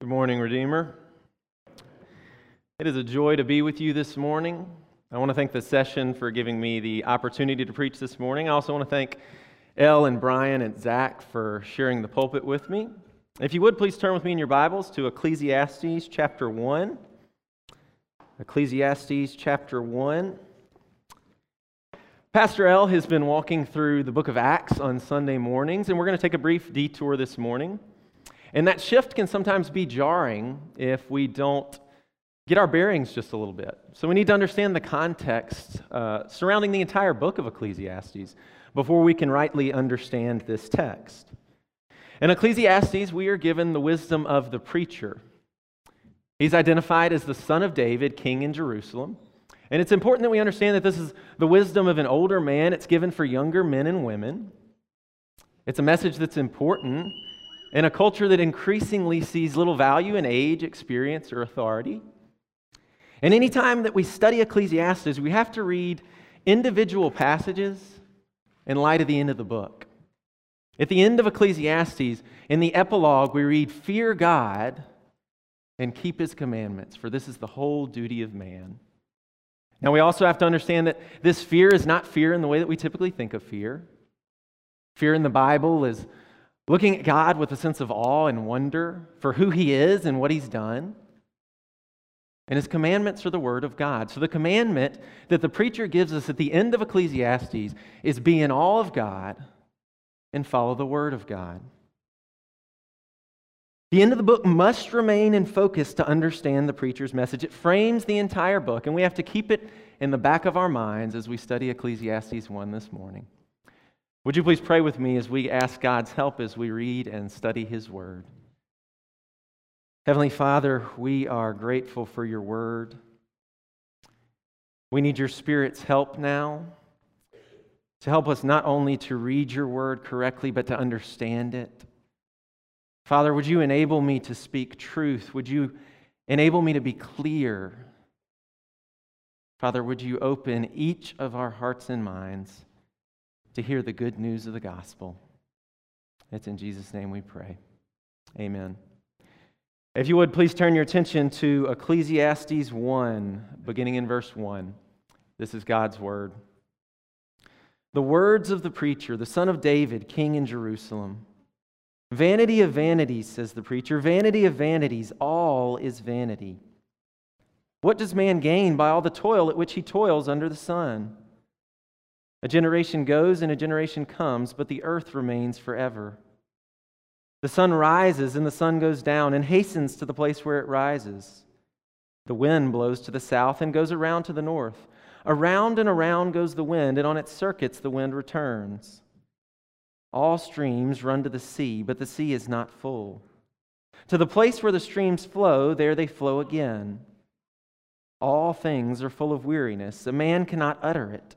Good morning, Redeemer. It is a joy to be with you this morning. I want to thank the session for giving me the opportunity to preach this morning. I also want to thank Elle and Brian and Zach for sharing the pulpit with me. If you would, please turn with me in your Bibles to Ecclesiastes chapter 1. Ecclesiastes chapter 1. Pastor L has been walking through the book of Acts on Sunday mornings, and we're going to take a brief detour this morning. And that shift can sometimes be jarring if we don't get our bearings just a little bit. So we need to understand the context uh, surrounding the entire book of Ecclesiastes before we can rightly understand this text. In Ecclesiastes, we are given the wisdom of the preacher. He's identified as the son of David, king in Jerusalem. And it's important that we understand that this is the wisdom of an older man. It's given for younger men and women. It's a message that's important in a culture that increasingly sees little value in age, experience, or authority. And anytime that we study Ecclesiastes, we have to read individual passages in light of the end of the book. At the end of Ecclesiastes, in the epilogue, we read, Fear God and keep his commandments, for this is the whole duty of man. Now, we also have to understand that this fear is not fear in the way that we typically think of fear. Fear in the Bible is looking at God with a sense of awe and wonder for who He is and what He's done. And His commandments are the Word of God. So the commandment that the preacher gives us at the end of Ecclesiastes is be in awe of God and follow the Word of God. The end of the book must remain in focus to understand the preacher's message. It frames the entire book, and we have to keep it in the back of our minds as we study Ecclesiastes 1 this morning. Would you please pray with me as we ask God's help as we read and study His Word? Heavenly Father, we are grateful for your Word. We need your Spirit's help now to help us not only to read your Word correctly, but to understand it. Father, would you enable me to speak truth? Would you enable me to be clear? Father, would you open each of our hearts and minds? To hear the good news of the gospel. It's in Jesus' name we pray. Amen. If you would, please turn your attention to Ecclesiastes 1, beginning in verse 1. This is God's word. The words of the preacher, the son of David, king in Jerusalem. Vanity of vanities, says the preacher, vanity of vanities, all is vanity. What does man gain by all the toil at which he toils under the sun? A generation goes and a generation comes, but the earth remains forever. The sun rises and the sun goes down and hastens to the place where it rises. The wind blows to the south and goes around to the north. Around and around goes the wind, and on its circuits the wind returns. All streams run to the sea, but the sea is not full. To the place where the streams flow, there they flow again. All things are full of weariness. A man cannot utter it.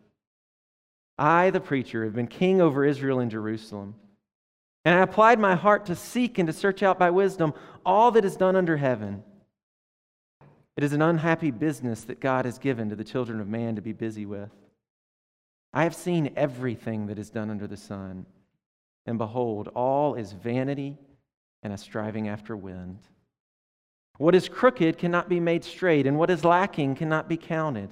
I, the preacher, have been king over Israel and Jerusalem. And I applied my heart to seek and to search out by wisdom all that is done under heaven. It is an unhappy business that God has given to the children of man to be busy with. I have seen everything that is done under the sun, and behold, all is vanity and a striving after wind. What is crooked cannot be made straight, and what is lacking cannot be counted.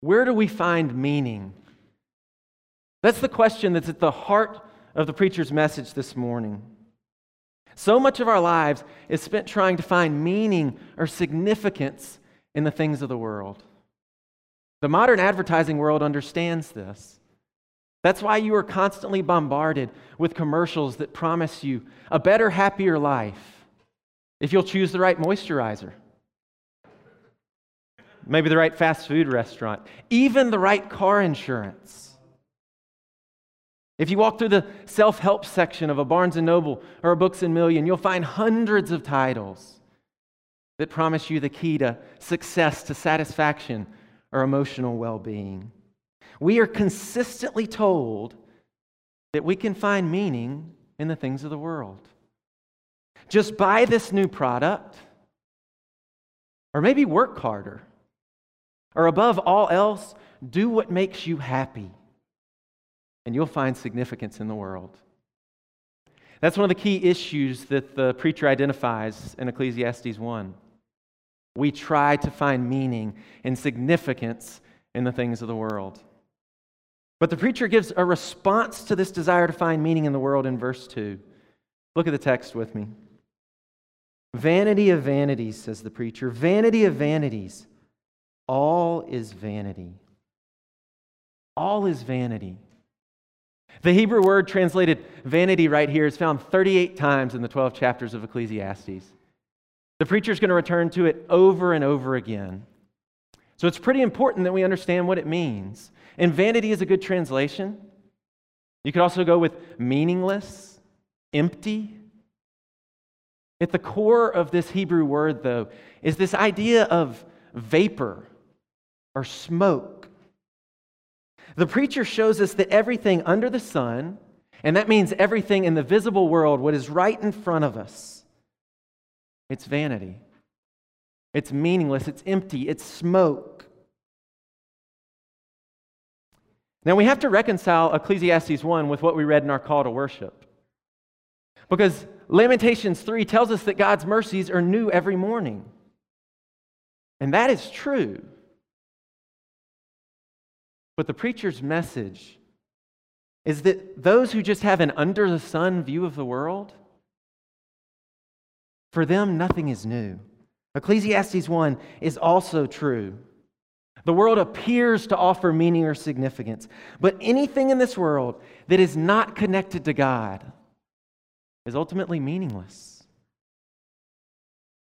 Where do we find meaning? That's the question that's at the heart of the preacher's message this morning. So much of our lives is spent trying to find meaning or significance in the things of the world. The modern advertising world understands this. That's why you are constantly bombarded with commercials that promise you a better, happier life if you'll choose the right moisturizer, maybe the right fast food restaurant, even the right car insurance. If you walk through the self help section of a Barnes and Noble or a Books-A-Million, you'll find hundreds of titles that promise you the key to success, to satisfaction, or emotional well being. We are consistently told that we can find meaning in the things of the world. Just buy this new product, or maybe work harder, or above all else, do what makes you happy and you'll find significance in the world. That's one of the key issues that the preacher identifies in Ecclesiastes 1. We try to find meaning and significance in the things of the world. But the preacher gives a response to this desire to find meaning in the world in verse 2. Look at the text with me. Vanity of vanities, says the preacher. Vanity of vanities. All is vanity. All is vanity. The Hebrew word translated vanity right here is found 38 times in the 12 chapters of Ecclesiastes. The preacher is going to return to it over and over again. So it's pretty important that we understand what it means. And vanity is a good translation. You could also go with meaningless, empty. At the core of this Hebrew word, though, is this idea of vapor or smoke the preacher shows us that everything under the sun, and that means everything in the visible world, what is right in front of us, it's vanity. It's meaningless, it's empty, it's smoke. Now we have to reconcile Ecclesiastes 1 with what we read in our call to worship. Because Lamentations 3 tells us that God's mercies are new every morning. And that is true. But the preacher's message is that those who just have an under the sun view of the world, for them, nothing is new. Ecclesiastes 1 is also true. The world appears to offer meaning or significance, but anything in this world that is not connected to God is ultimately meaningless.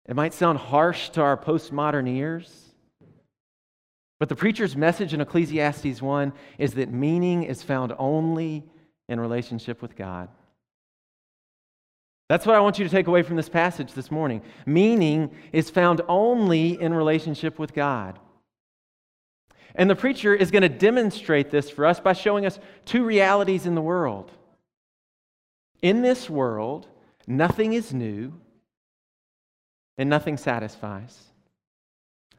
It might sound harsh to our postmodern ears, but the preacher's message in Ecclesiastes 1 is that meaning is found only in relationship with God. That's what I want you to take away from this passage this morning. Meaning is found only in relationship with God. And the preacher is going to demonstrate this for us by showing us two realities in the world. In this world, nothing is new and nothing satisfies.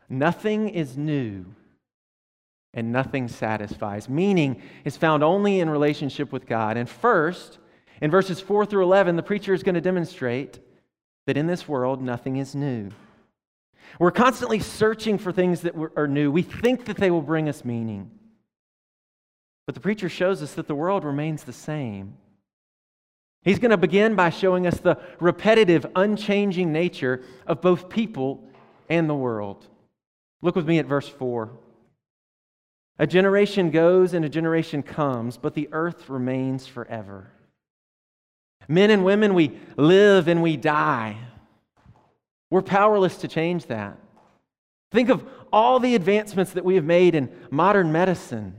Nothing is new and nothing satisfies. Meaning is found only in relationship with God. And first, in verses 4 through 11, the preacher is going to demonstrate that in this world, nothing is new. We're constantly searching for things that are new. We think that they will bring us meaning. But the preacher shows us that the world remains the same. He's going to begin by showing us the repetitive, unchanging nature of both people and the world. Look with me at verse 4. A generation goes and a generation comes, but the earth remains forever. Men and women, we live and we die. We're powerless to change that. Think of all the advancements that we have made in modern medicine,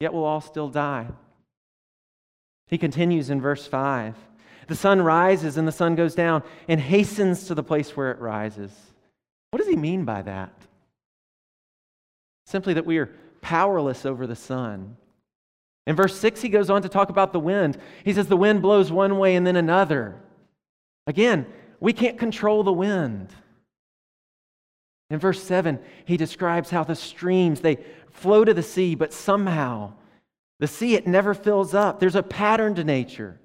yet we'll all still die. He continues in verse 5 The sun rises and the sun goes down and hastens to the place where it rises. What does he mean by that? Simply that we are powerless over the sun. In verse 6, he goes on to talk about the wind. He says the wind blows one way and then another. Again, we can't control the wind. In verse 7, he describes how the streams, they flow to the sea, but somehow the sea, it never fills up. There's a pattern to nature,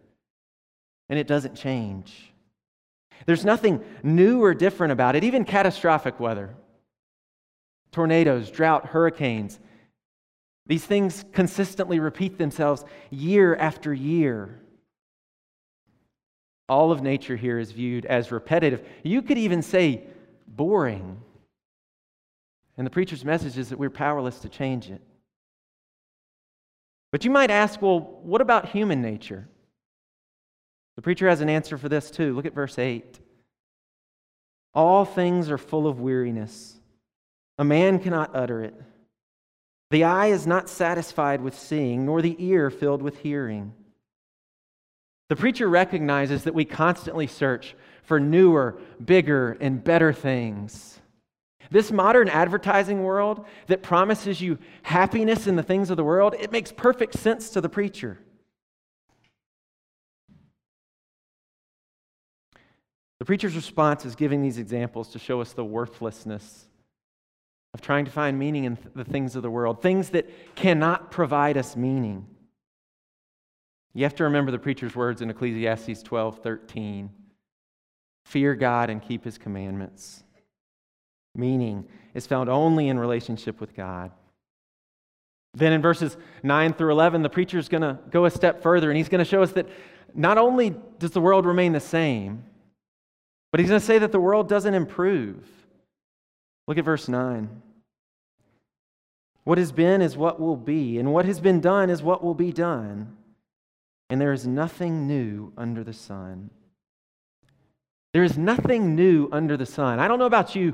and it doesn't change. There's nothing new or different about it, even catastrophic weather tornadoes, drought, hurricanes. These things consistently repeat themselves year after year. all of nature here is viewed as repetitive. You could even say boring. And the preacher's message is that we're powerless to change it. But you might ask, well, what about human nature? The preacher has an answer for this too. Look at verse 8. All things are full of weariness. A man cannot utter it. The eye is not satisfied with seeing, nor the ear filled with hearing. The preacher recognizes that we constantly search for newer, bigger, and better things. This modern advertising world that promises you happiness in the things of the world, it makes perfect sense to the preacher. The preacher's response is giving these examples to show us the worthlessness of trying to find meaning in the things of the world, things that cannot provide us meaning. You have to remember the preacher's words in Ecclesiastes 12 13. Fear God and keep his commandments. Meaning is found only in relationship with God. Then in verses 9 through 11, the preacher is going to go a step further and he's going to show us that not only does the world remain the same, but he's going to say that the world doesn't improve. Look at verse 9. What has been is what will be, and what has been done is what will be done. And there is nothing new under the sun. There is nothing new under the sun. I don't know about you,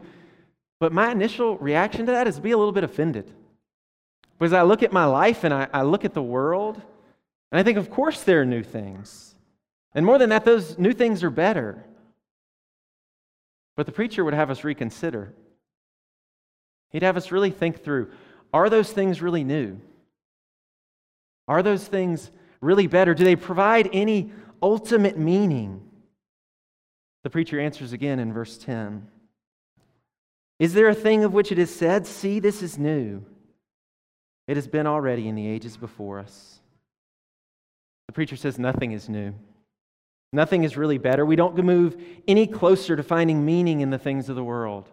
but my initial reaction to that is be a little bit offended. Because I look at my life and I, I look at the world, and I think, of course, there are new things. And more than that, those new things are better. But the preacher would have us reconsider. He'd have us really think through are those things really new? Are those things really better? Do they provide any ultimate meaning? The preacher answers again in verse 10 Is there a thing of which it is said, See, this is new? It has been already in the ages before us. The preacher says, Nothing is new. Nothing is really better. We don't move any closer to finding meaning in the things of the world.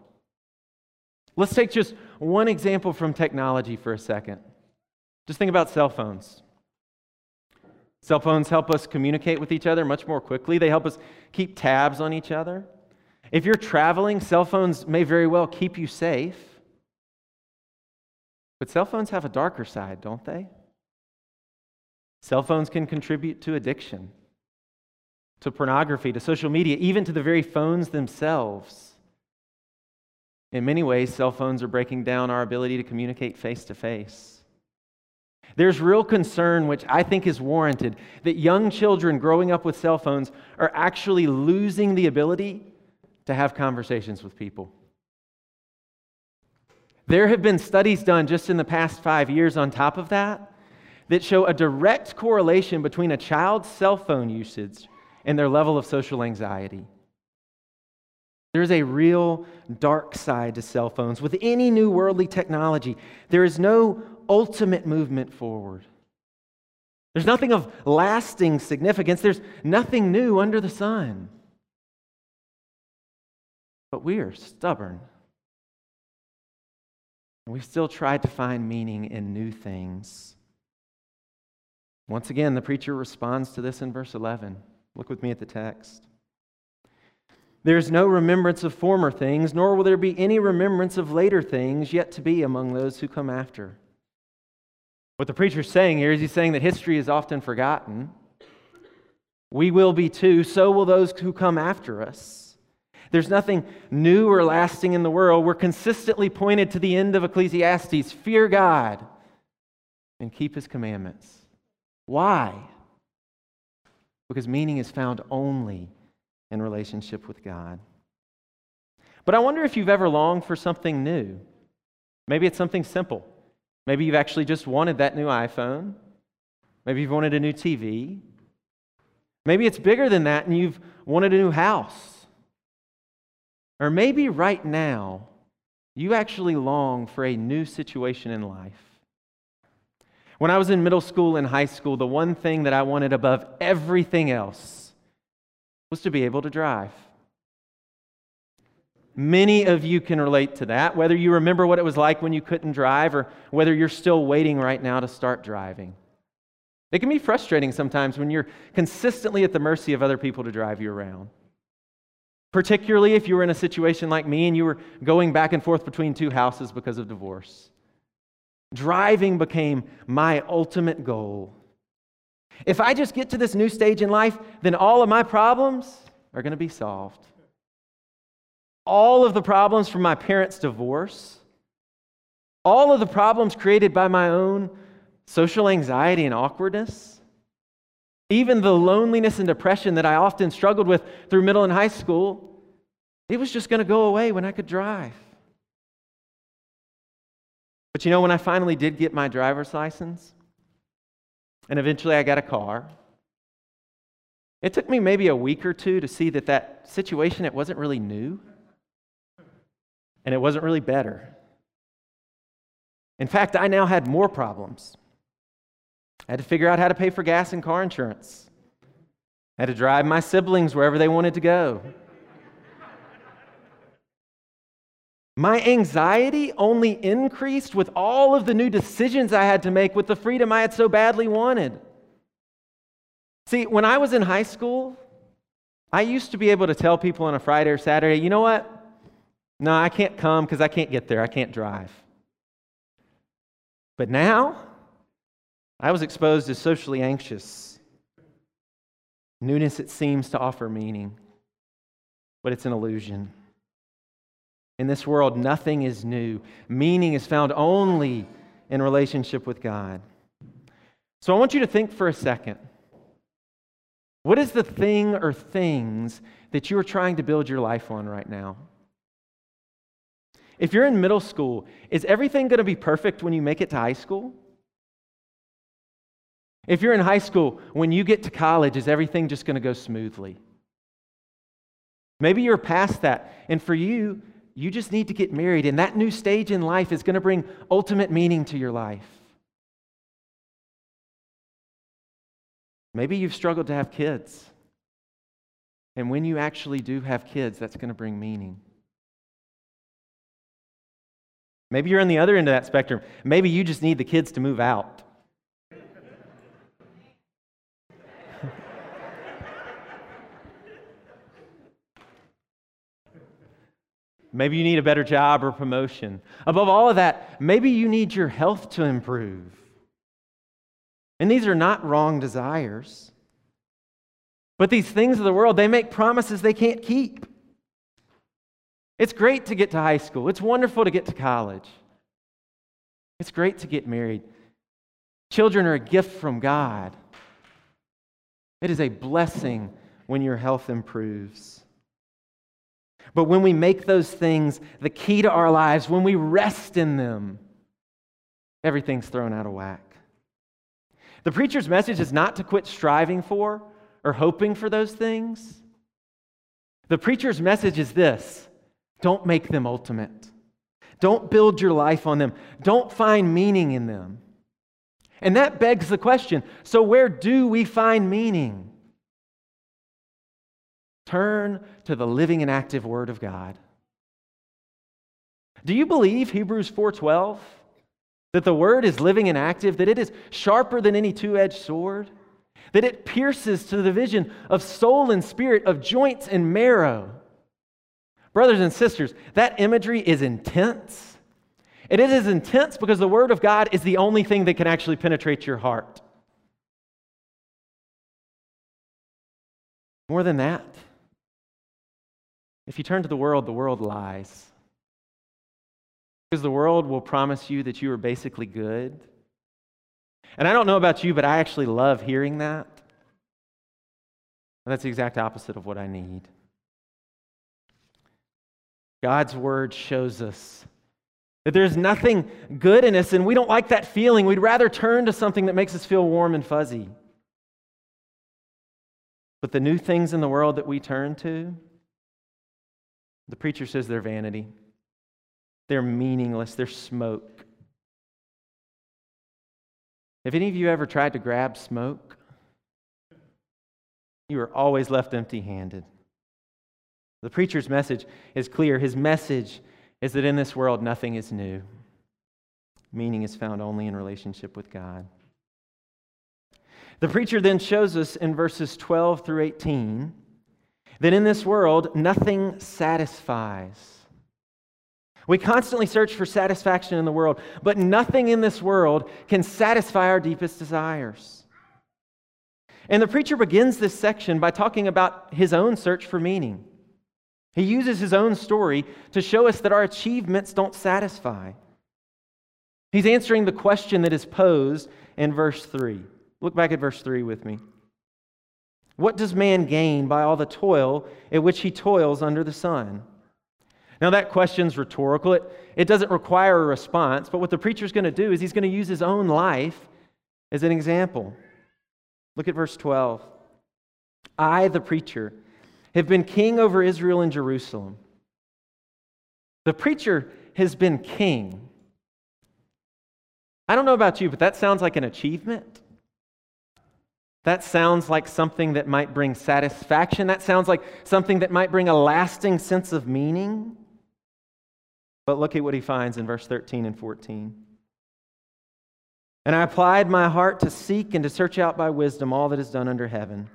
Let's take just one example from technology for a second. Just think about cell phones. Cell phones help us communicate with each other much more quickly, they help us keep tabs on each other. If you're traveling, cell phones may very well keep you safe. But cell phones have a darker side, don't they? Cell phones can contribute to addiction to pornography, to social media, even to the very phones themselves. In many ways, cell phones are breaking down our ability to communicate face to face. There's real concern, which I think is warranted, that young children growing up with cell phones are actually losing the ability to have conversations with people. There have been studies done just in the past five years on top of that that show a direct correlation between a child's cell phone usage and their level of social anxiety. There's a real dark side to cell phones. With any new worldly technology, there is no ultimate movement forward. There's nothing of lasting significance. There's nothing new under the sun. But we are stubborn. And we still try to find meaning in new things. Once again, the preacher responds to this in verse 11. Look with me at the text. There's no remembrance of former things, nor will there be any remembrance of later things yet to be among those who come after. What the preacher's saying here is he's saying that history is often forgotten. We will be too, so will those who come after us. There's nothing new or lasting in the world. We're consistently pointed to the end of Ecclesiastes fear God and keep his commandments. Why? because meaning is found only in relationship with God. But I wonder if you've ever longed for something new. Maybe it's something simple. Maybe you've actually just wanted that new iPhone. Maybe you've wanted a new TV. Maybe it's bigger than that and you've wanted a new house. Or maybe right now, you actually long for a new situation in life. When I was in middle school and high school, the one thing that I wanted above everything else was to be able to drive. Many of you can relate to that, whether you remember what it was like when you couldn't drive or whether you're still waiting right now to start driving. It can be frustrating sometimes when you're consistently at the mercy of other people to drive you around. Particularly if you were in a situation like me and you were going back and forth between two houses because of divorce. Driving became my ultimate goal. If I just get to this new stage in life, then all of my problems are going to be solved. All of the problems from my parents' divorce, all of the problems created by my own social anxiety and awkwardness, even the loneliness and depression that I often struggled with through middle and high school, it was just going to go away when I could drive. But you know, when I finally did get my driver's license, and eventually I got a car, it took me maybe a week or two to see that that situation, it wasn't really new, and it wasn't really better. In fact, I now had more problems. I had to figure out how to pay for gas and car insurance. I had to drive my siblings wherever they wanted to go. My anxiety only increased with all of the new decisions I had to make with the freedom I had so badly wanted. See, when I was in high school, I used to be able to tell people on a Friday or Saturday, you know what? No, I can't come because I can't get there. I can't drive. But now, I was exposed as socially anxious. Newness, it seems to offer meaning, but it's an illusion. In this world, nothing is new. Meaning is found only in relationship with God. So I want you to think for a second. What is the thing or things that you are trying to build your life on right now? If you're in middle school, is everything going to be perfect when you make it to high school? If you're in high school, when you get to college, is everything just going to go smoothly? Maybe you're past that. And for you, you just need to get married. And that new stage in life is going to bring ultimate meaning to your life. Maybe you've struggled to have kids. And when you actually do have kids, that's going to bring meaning. Maybe you're on the other end of that spectrum. Maybe you just need the kids to move out. Maybe you need a better job or promotion. Above all of that, maybe you need your health to improve. And these are not wrong desires. But these things of the world, they make promises they can't keep. It's great to get to high school. It's wonderful to get to college. It's great to get married. Children are a gift from God. It is a blessing when your health improves. But when we make those things the key to our lives, when we rest in them, everything's thrown out of whack. The preacher's message is not to quit striving for or hoping for those things. The preacher's message is this don't make them ultimate. Don't build your life on them. Don't find meaning in them. And that begs the question so, where do we find meaning? Turn to the living and active word of God. Do you believe Hebrews 4:12 that the word is living and active, that it is sharper than any two-edged sword, that it pierces to the division of soul and spirit, of joints and marrow? Brothers and sisters, that imagery is intense. It is intense because the word of God is the only thing that can actually penetrate your heart. More than that, if you turn to the world, the world lies. Because the world will promise you that you are basically good. And I don't know about you, but I actually love hearing that. That's the exact opposite of what I need. God's word shows us that there's nothing good in us, and we don't like that feeling. We'd rather turn to something that makes us feel warm and fuzzy. But the new things in the world that we turn to, the preacher says they're vanity, they're meaningless, they're smoke. Have any of you ever tried to grab smoke? You are always left empty handed. The preacher's message is clear. His message is that in this world, nothing is new. Meaning is found only in relationship with God. The preacher then shows us in verses 12 through 18 that in this world, nothing satisfies. We constantly search for satisfaction in the world, but nothing in this world can satisfy our deepest desires. And the preacher begins this section by talking about his own search for meaning. He uses his own story to show us that our achievements don't satisfy. He's answering the question that is posed in verse 3. Look back at verse 3 with me. What does man gain by all the toil in which he toils under the sun? Now, that question's rhetorical. It, it doesn't require a response, but what the preacher's going to do is he's going to use his own life as an example. Look at verse 12. I, the preacher, have been king over Israel and Jerusalem. The preacher has been king. I don't know about you, but that sounds like an achievement. That sounds like something that might bring satisfaction. That sounds like something that might bring a lasting sense of meaning. But look at what he finds in verse 13 and 14. And I applied my heart to seek and to search out by wisdom all that is done under heaven.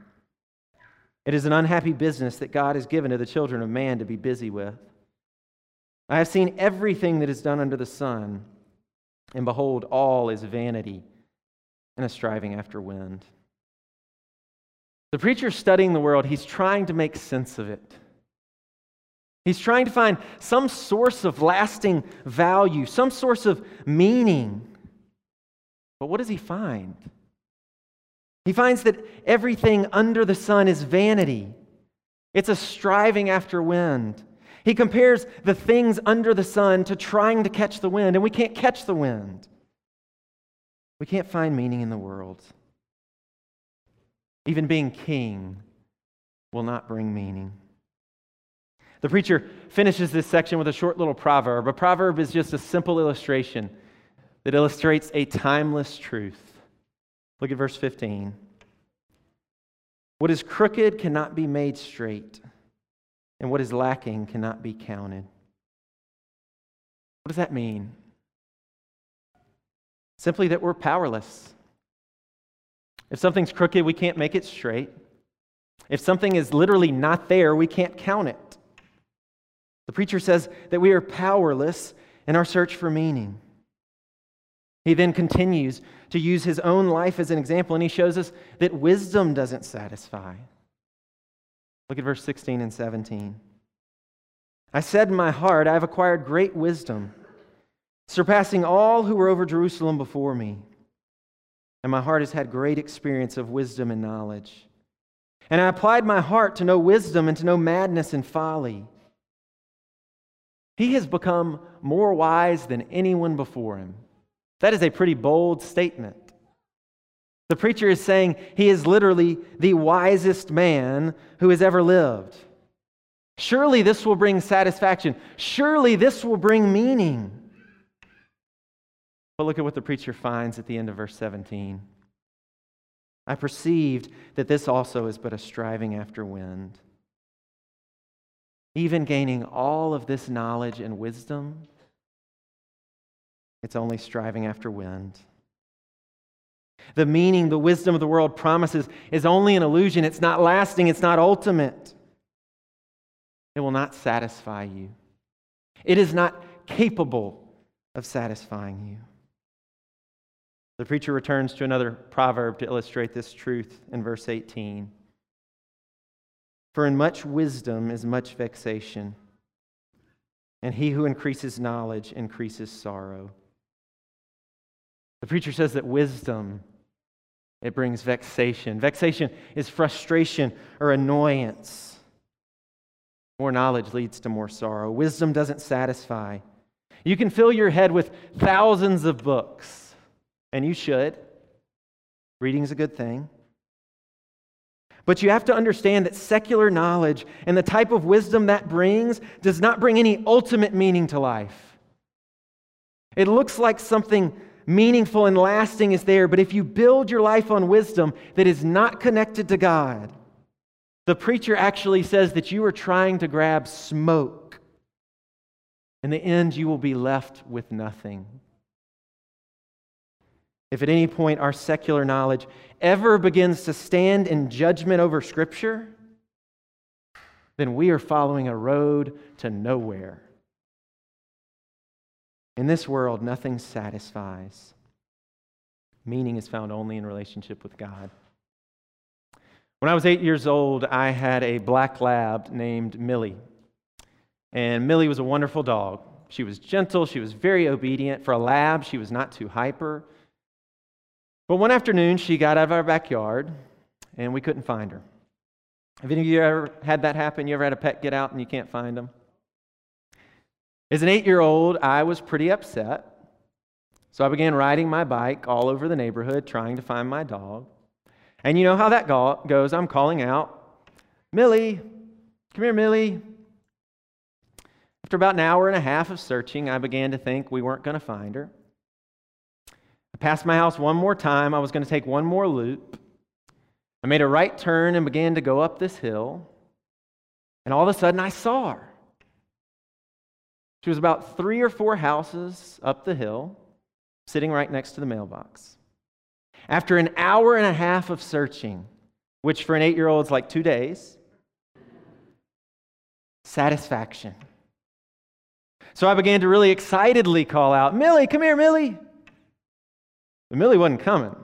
It is an unhappy business that God has given to the children of man to be busy with. I have seen everything that is done under the sun, and behold, all is vanity and a striving after wind. The preacher studying the world, he's trying to make sense of it. He's trying to find some source of lasting value, some source of meaning. But what does he find? He finds that everything under the sun is vanity. It's a striving after wind. He compares the things under the sun to trying to catch the wind, and we can't catch the wind. We can't find meaning in the world. Even being king will not bring meaning. The preacher finishes this section with a short little proverb. A proverb is just a simple illustration that illustrates a timeless truth. Look at verse 15. What is crooked cannot be made straight, and what is lacking cannot be counted. What does that mean? Simply that we're powerless. If something's crooked, we can't make it straight. If something is literally not there, we can't count it. The preacher says that we are powerless in our search for meaning. He then continues to use his own life as an example, and he shows us that wisdom doesn't satisfy. Look at verse 16 and 17. I said in my heart, I have acquired great wisdom, surpassing all who were over Jerusalem before me. And my heart has had great experience of wisdom and knowledge. And I applied my heart to know wisdom and to know madness and folly. He has become more wise than anyone before him. That is a pretty bold statement. The preacher is saying he is literally the wisest man who has ever lived. Surely this will bring satisfaction. Surely this will bring meaning. But look at what the preacher finds at the end of verse 17. I perceived that this also is but a striving after wind. Even gaining all of this knowledge and wisdom, it's only striving after wind. The meaning, the wisdom of the world promises is only an illusion. It's not lasting, it's not ultimate. It will not satisfy you. It is not capable of satisfying you. The preacher returns to another proverb to illustrate this truth in verse 18. For in much wisdom is much vexation, and he who increases knowledge increases sorrow. The preacher says that wisdom it brings vexation. Vexation is frustration or annoyance. More knowledge leads to more sorrow. Wisdom doesn't satisfy. You can fill your head with thousands of books and you should. Reading is a good thing. But you have to understand that secular knowledge and the type of wisdom that brings does not bring any ultimate meaning to life. It looks like something meaningful and lasting is there, but if you build your life on wisdom that is not connected to God, the preacher actually says that you are trying to grab smoke. In the end, you will be left with nothing. If at any point our secular knowledge ever begins to stand in judgment over Scripture, then we are following a road to nowhere. In this world, nothing satisfies. Meaning is found only in relationship with God. When I was eight years old, I had a black lab named Millie. And Millie was a wonderful dog. She was gentle, she was very obedient. For a lab, she was not too hyper. But one afternoon, she got out of our backyard and we couldn't find her. Have any of you ever had that happen? You ever had a pet get out and you can't find them? As an eight year old, I was pretty upset. So I began riding my bike all over the neighborhood trying to find my dog. And you know how that goes. I'm calling out, Millie, come here, Millie. After about an hour and a half of searching, I began to think we weren't going to find her. I passed my house one more time. I was going to take one more loop. I made a right turn and began to go up this hill. And all of a sudden, I saw her. She was about three or four houses up the hill, sitting right next to the mailbox. After an hour and a half of searching, which for an eight year old is like two days, satisfaction. So I began to really excitedly call out, Millie, come here, Millie. But Millie wasn't coming.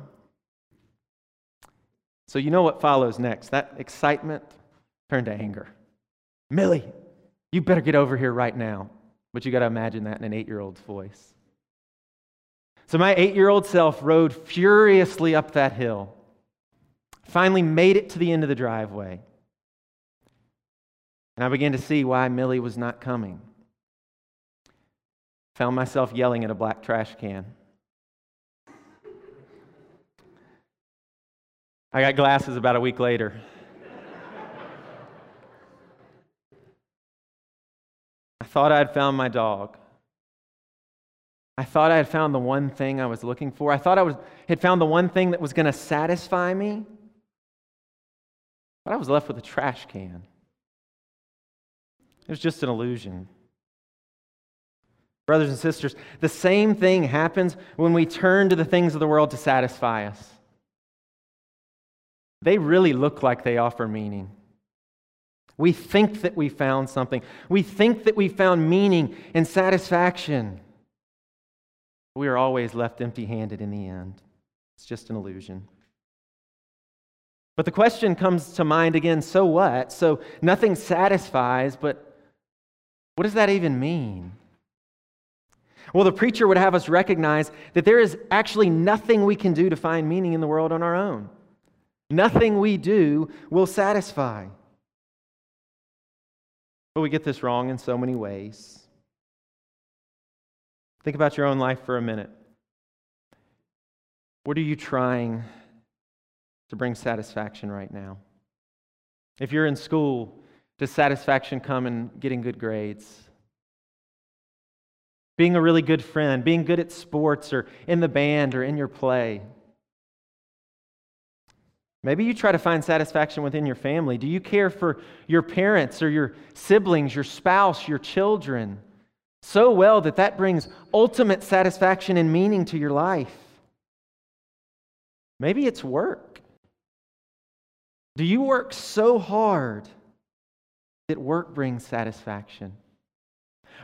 So you know what follows next. That excitement turned to anger. Millie, you better get over here right now. But you got to imagine that in an eight year old's voice. So my eight year old self rode furiously up that hill, finally made it to the end of the driveway. And I began to see why Millie was not coming. Found myself yelling at a black trash can. I got glasses about a week later. I thought I had found my dog. I thought I had found the one thing I was looking for. I thought I was, had found the one thing that was going to satisfy me. But I was left with a trash can. It was just an illusion. Brothers and sisters, the same thing happens when we turn to the things of the world to satisfy us. They really look like they offer meaning. We think that we found something. We think that we found meaning and satisfaction we are always left empty handed in the end. It's just an illusion. But the question comes to mind again so what? So nothing satisfies, but what does that even mean? Well, the preacher would have us recognize that there is actually nothing we can do to find meaning in the world on our own. Nothing we do will satisfy. But we get this wrong in so many ways. Think about your own life for a minute. What are you trying to bring satisfaction right now? If you're in school, does satisfaction come in getting good grades? Being a really good friend, being good at sports or in the band or in your play? Maybe you try to find satisfaction within your family. Do you care for your parents or your siblings, your spouse, your children? so well that that brings ultimate satisfaction and meaning to your life. Maybe it's work. Do you work so hard that work brings satisfaction?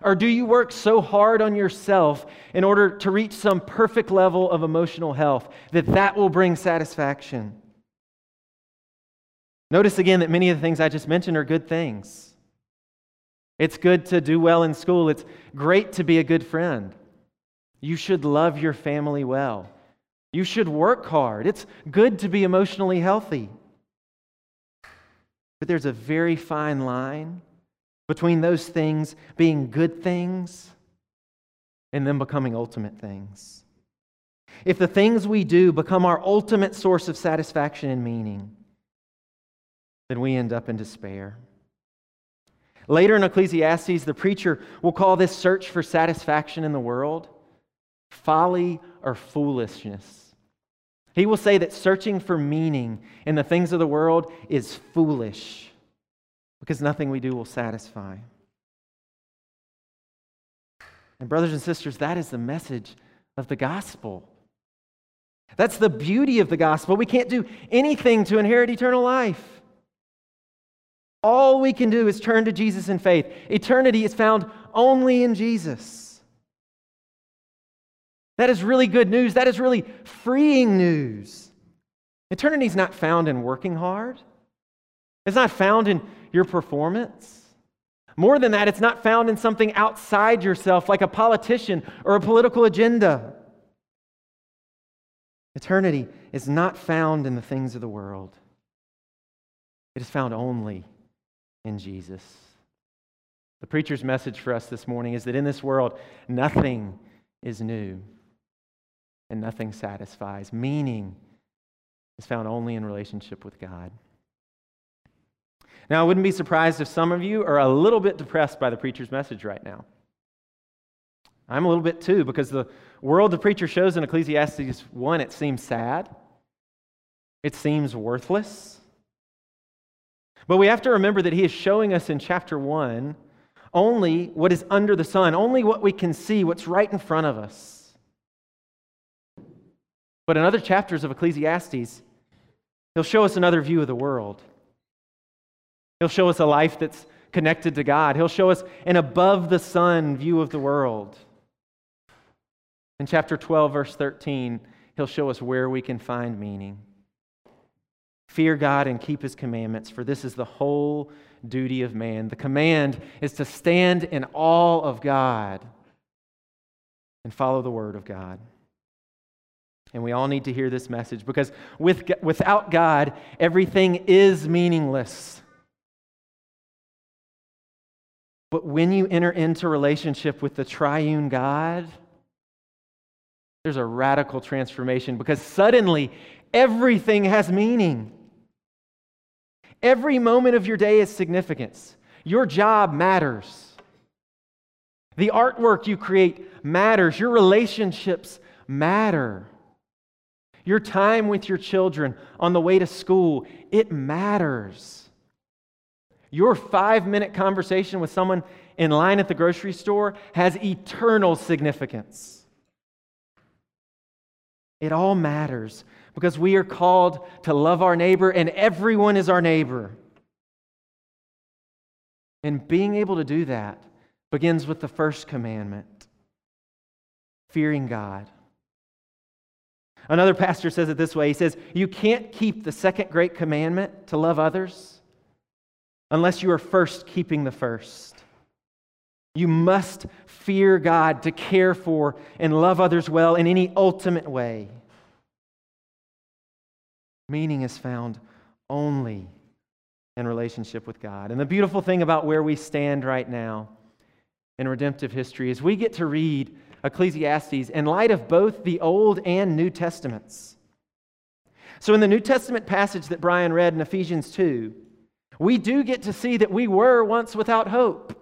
Or do you work so hard on yourself in order to reach some perfect level of emotional health that that will bring satisfaction? Notice again that many of the things I just mentioned are good things. It's good to do well in school. It's great to be a good friend. You should love your family well. You should work hard. It's good to be emotionally healthy. But there's a very fine line between those things being good things and them becoming ultimate things. If the things we do become our ultimate source of satisfaction and meaning, then we end up in despair. Later in Ecclesiastes, the preacher will call this search for satisfaction in the world folly or foolishness. He will say that searching for meaning in the things of the world is foolish because nothing we do will satisfy. And, brothers and sisters, that is the message of the gospel. That's the beauty of the gospel. We can't do anything to inherit eternal life. All we can do is turn to Jesus in faith. Eternity is found only in Jesus. That is really good news. That is really freeing news. Eternity is not found in working hard, it's not found in your performance. More than that, it's not found in something outside yourself, like a politician or a political agenda. Eternity is not found in the things of the world, it is found only in Jesus. The preacher's message for us this morning is that in this world, nothing is new and nothing satisfies. Meaning is found only in relationship with God. Now, I wouldn't be surprised if some of you are a little bit depressed by the preacher's message right now. I'm a little bit too, because the world the preacher shows in Ecclesiastes 1, it seems sad. It seems worthless. But we have to remember that he is showing us in chapter 1 only what is under the sun, only what we can see, what's right in front of us. But in other chapters of Ecclesiastes, he'll show us another view of the world. He'll show us a life that's connected to God. He'll show us an above the sun view of the world. In chapter 12, verse 13, he'll show us where we can find meaning. Fear God and keep his commandments, for this is the whole duty of man. The command is to stand in awe of God and follow the word of God. And we all need to hear this message because with, without God, everything is meaningless. But when you enter into relationship with the triune God, there's a radical transformation because suddenly everything has meaning. Every moment of your day is significance. Your job matters. The artwork you create matters. Your relationships matter. Your time with your children on the way to school, it matters. Your five minute conversation with someone in line at the grocery store has eternal significance. It all matters because we are called to love our neighbor, and everyone is our neighbor. And being able to do that begins with the first commandment fearing God. Another pastor says it this way He says, You can't keep the second great commandment to love others unless you are first keeping the first. You must fear God to care for and love others well in any ultimate way. Meaning is found only in relationship with God. And the beautiful thing about where we stand right now in redemptive history is we get to read Ecclesiastes in light of both the Old and New Testaments. So, in the New Testament passage that Brian read in Ephesians 2, we do get to see that we were once without hope.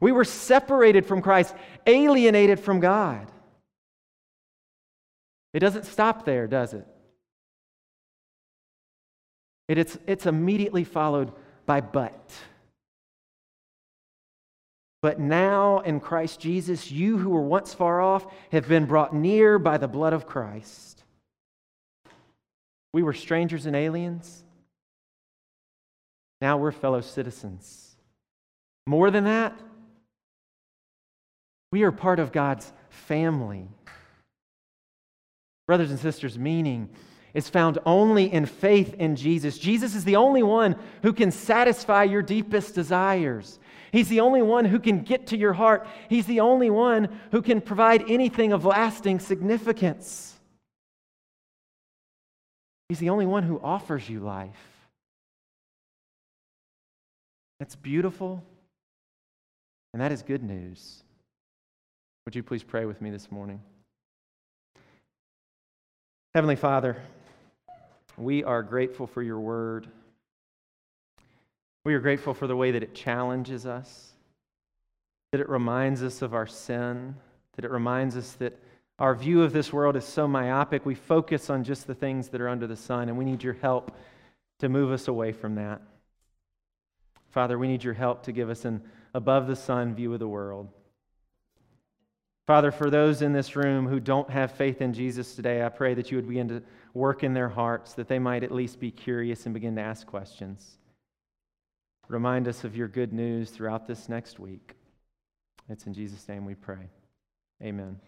We were separated from Christ, alienated from God. It doesn't stop there, does it? It it's, it's immediately followed by but. But now in Christ Jesus, you who were once far off have been brought near by the blood of Christ. We were strangers and aliens. Now we're fellow citizens. More than that, we are part of God's family. Brothers and sisters, meaning is found only in faith in Jesus. Jesus is the only one who can satisfy your deepest desires. He's the only one who can get to your heart. He's the only one who can provide anything of lasting significance. He's the only one who offers you life. That's beautiful, and that is good news. Would you please pray with me this morning? Heavenly Father, we are grateful for your word. We are grateful for the way that it challenges us, that it reminds us of our sin, that it reminds us that our view of this world is so myopic, we focus on just the things that are under the sun, and we need your help to move us away from that. Father, we need your help to give us an above the sun view of the world. Father, for those in this room who don't have faith in Jesus today, I pray that you would begin to work in their hearts, that they might at least be curious and begin to ask questions. Remind us of your good news throughout this next week. It's in Jesus' name we pray. Amen.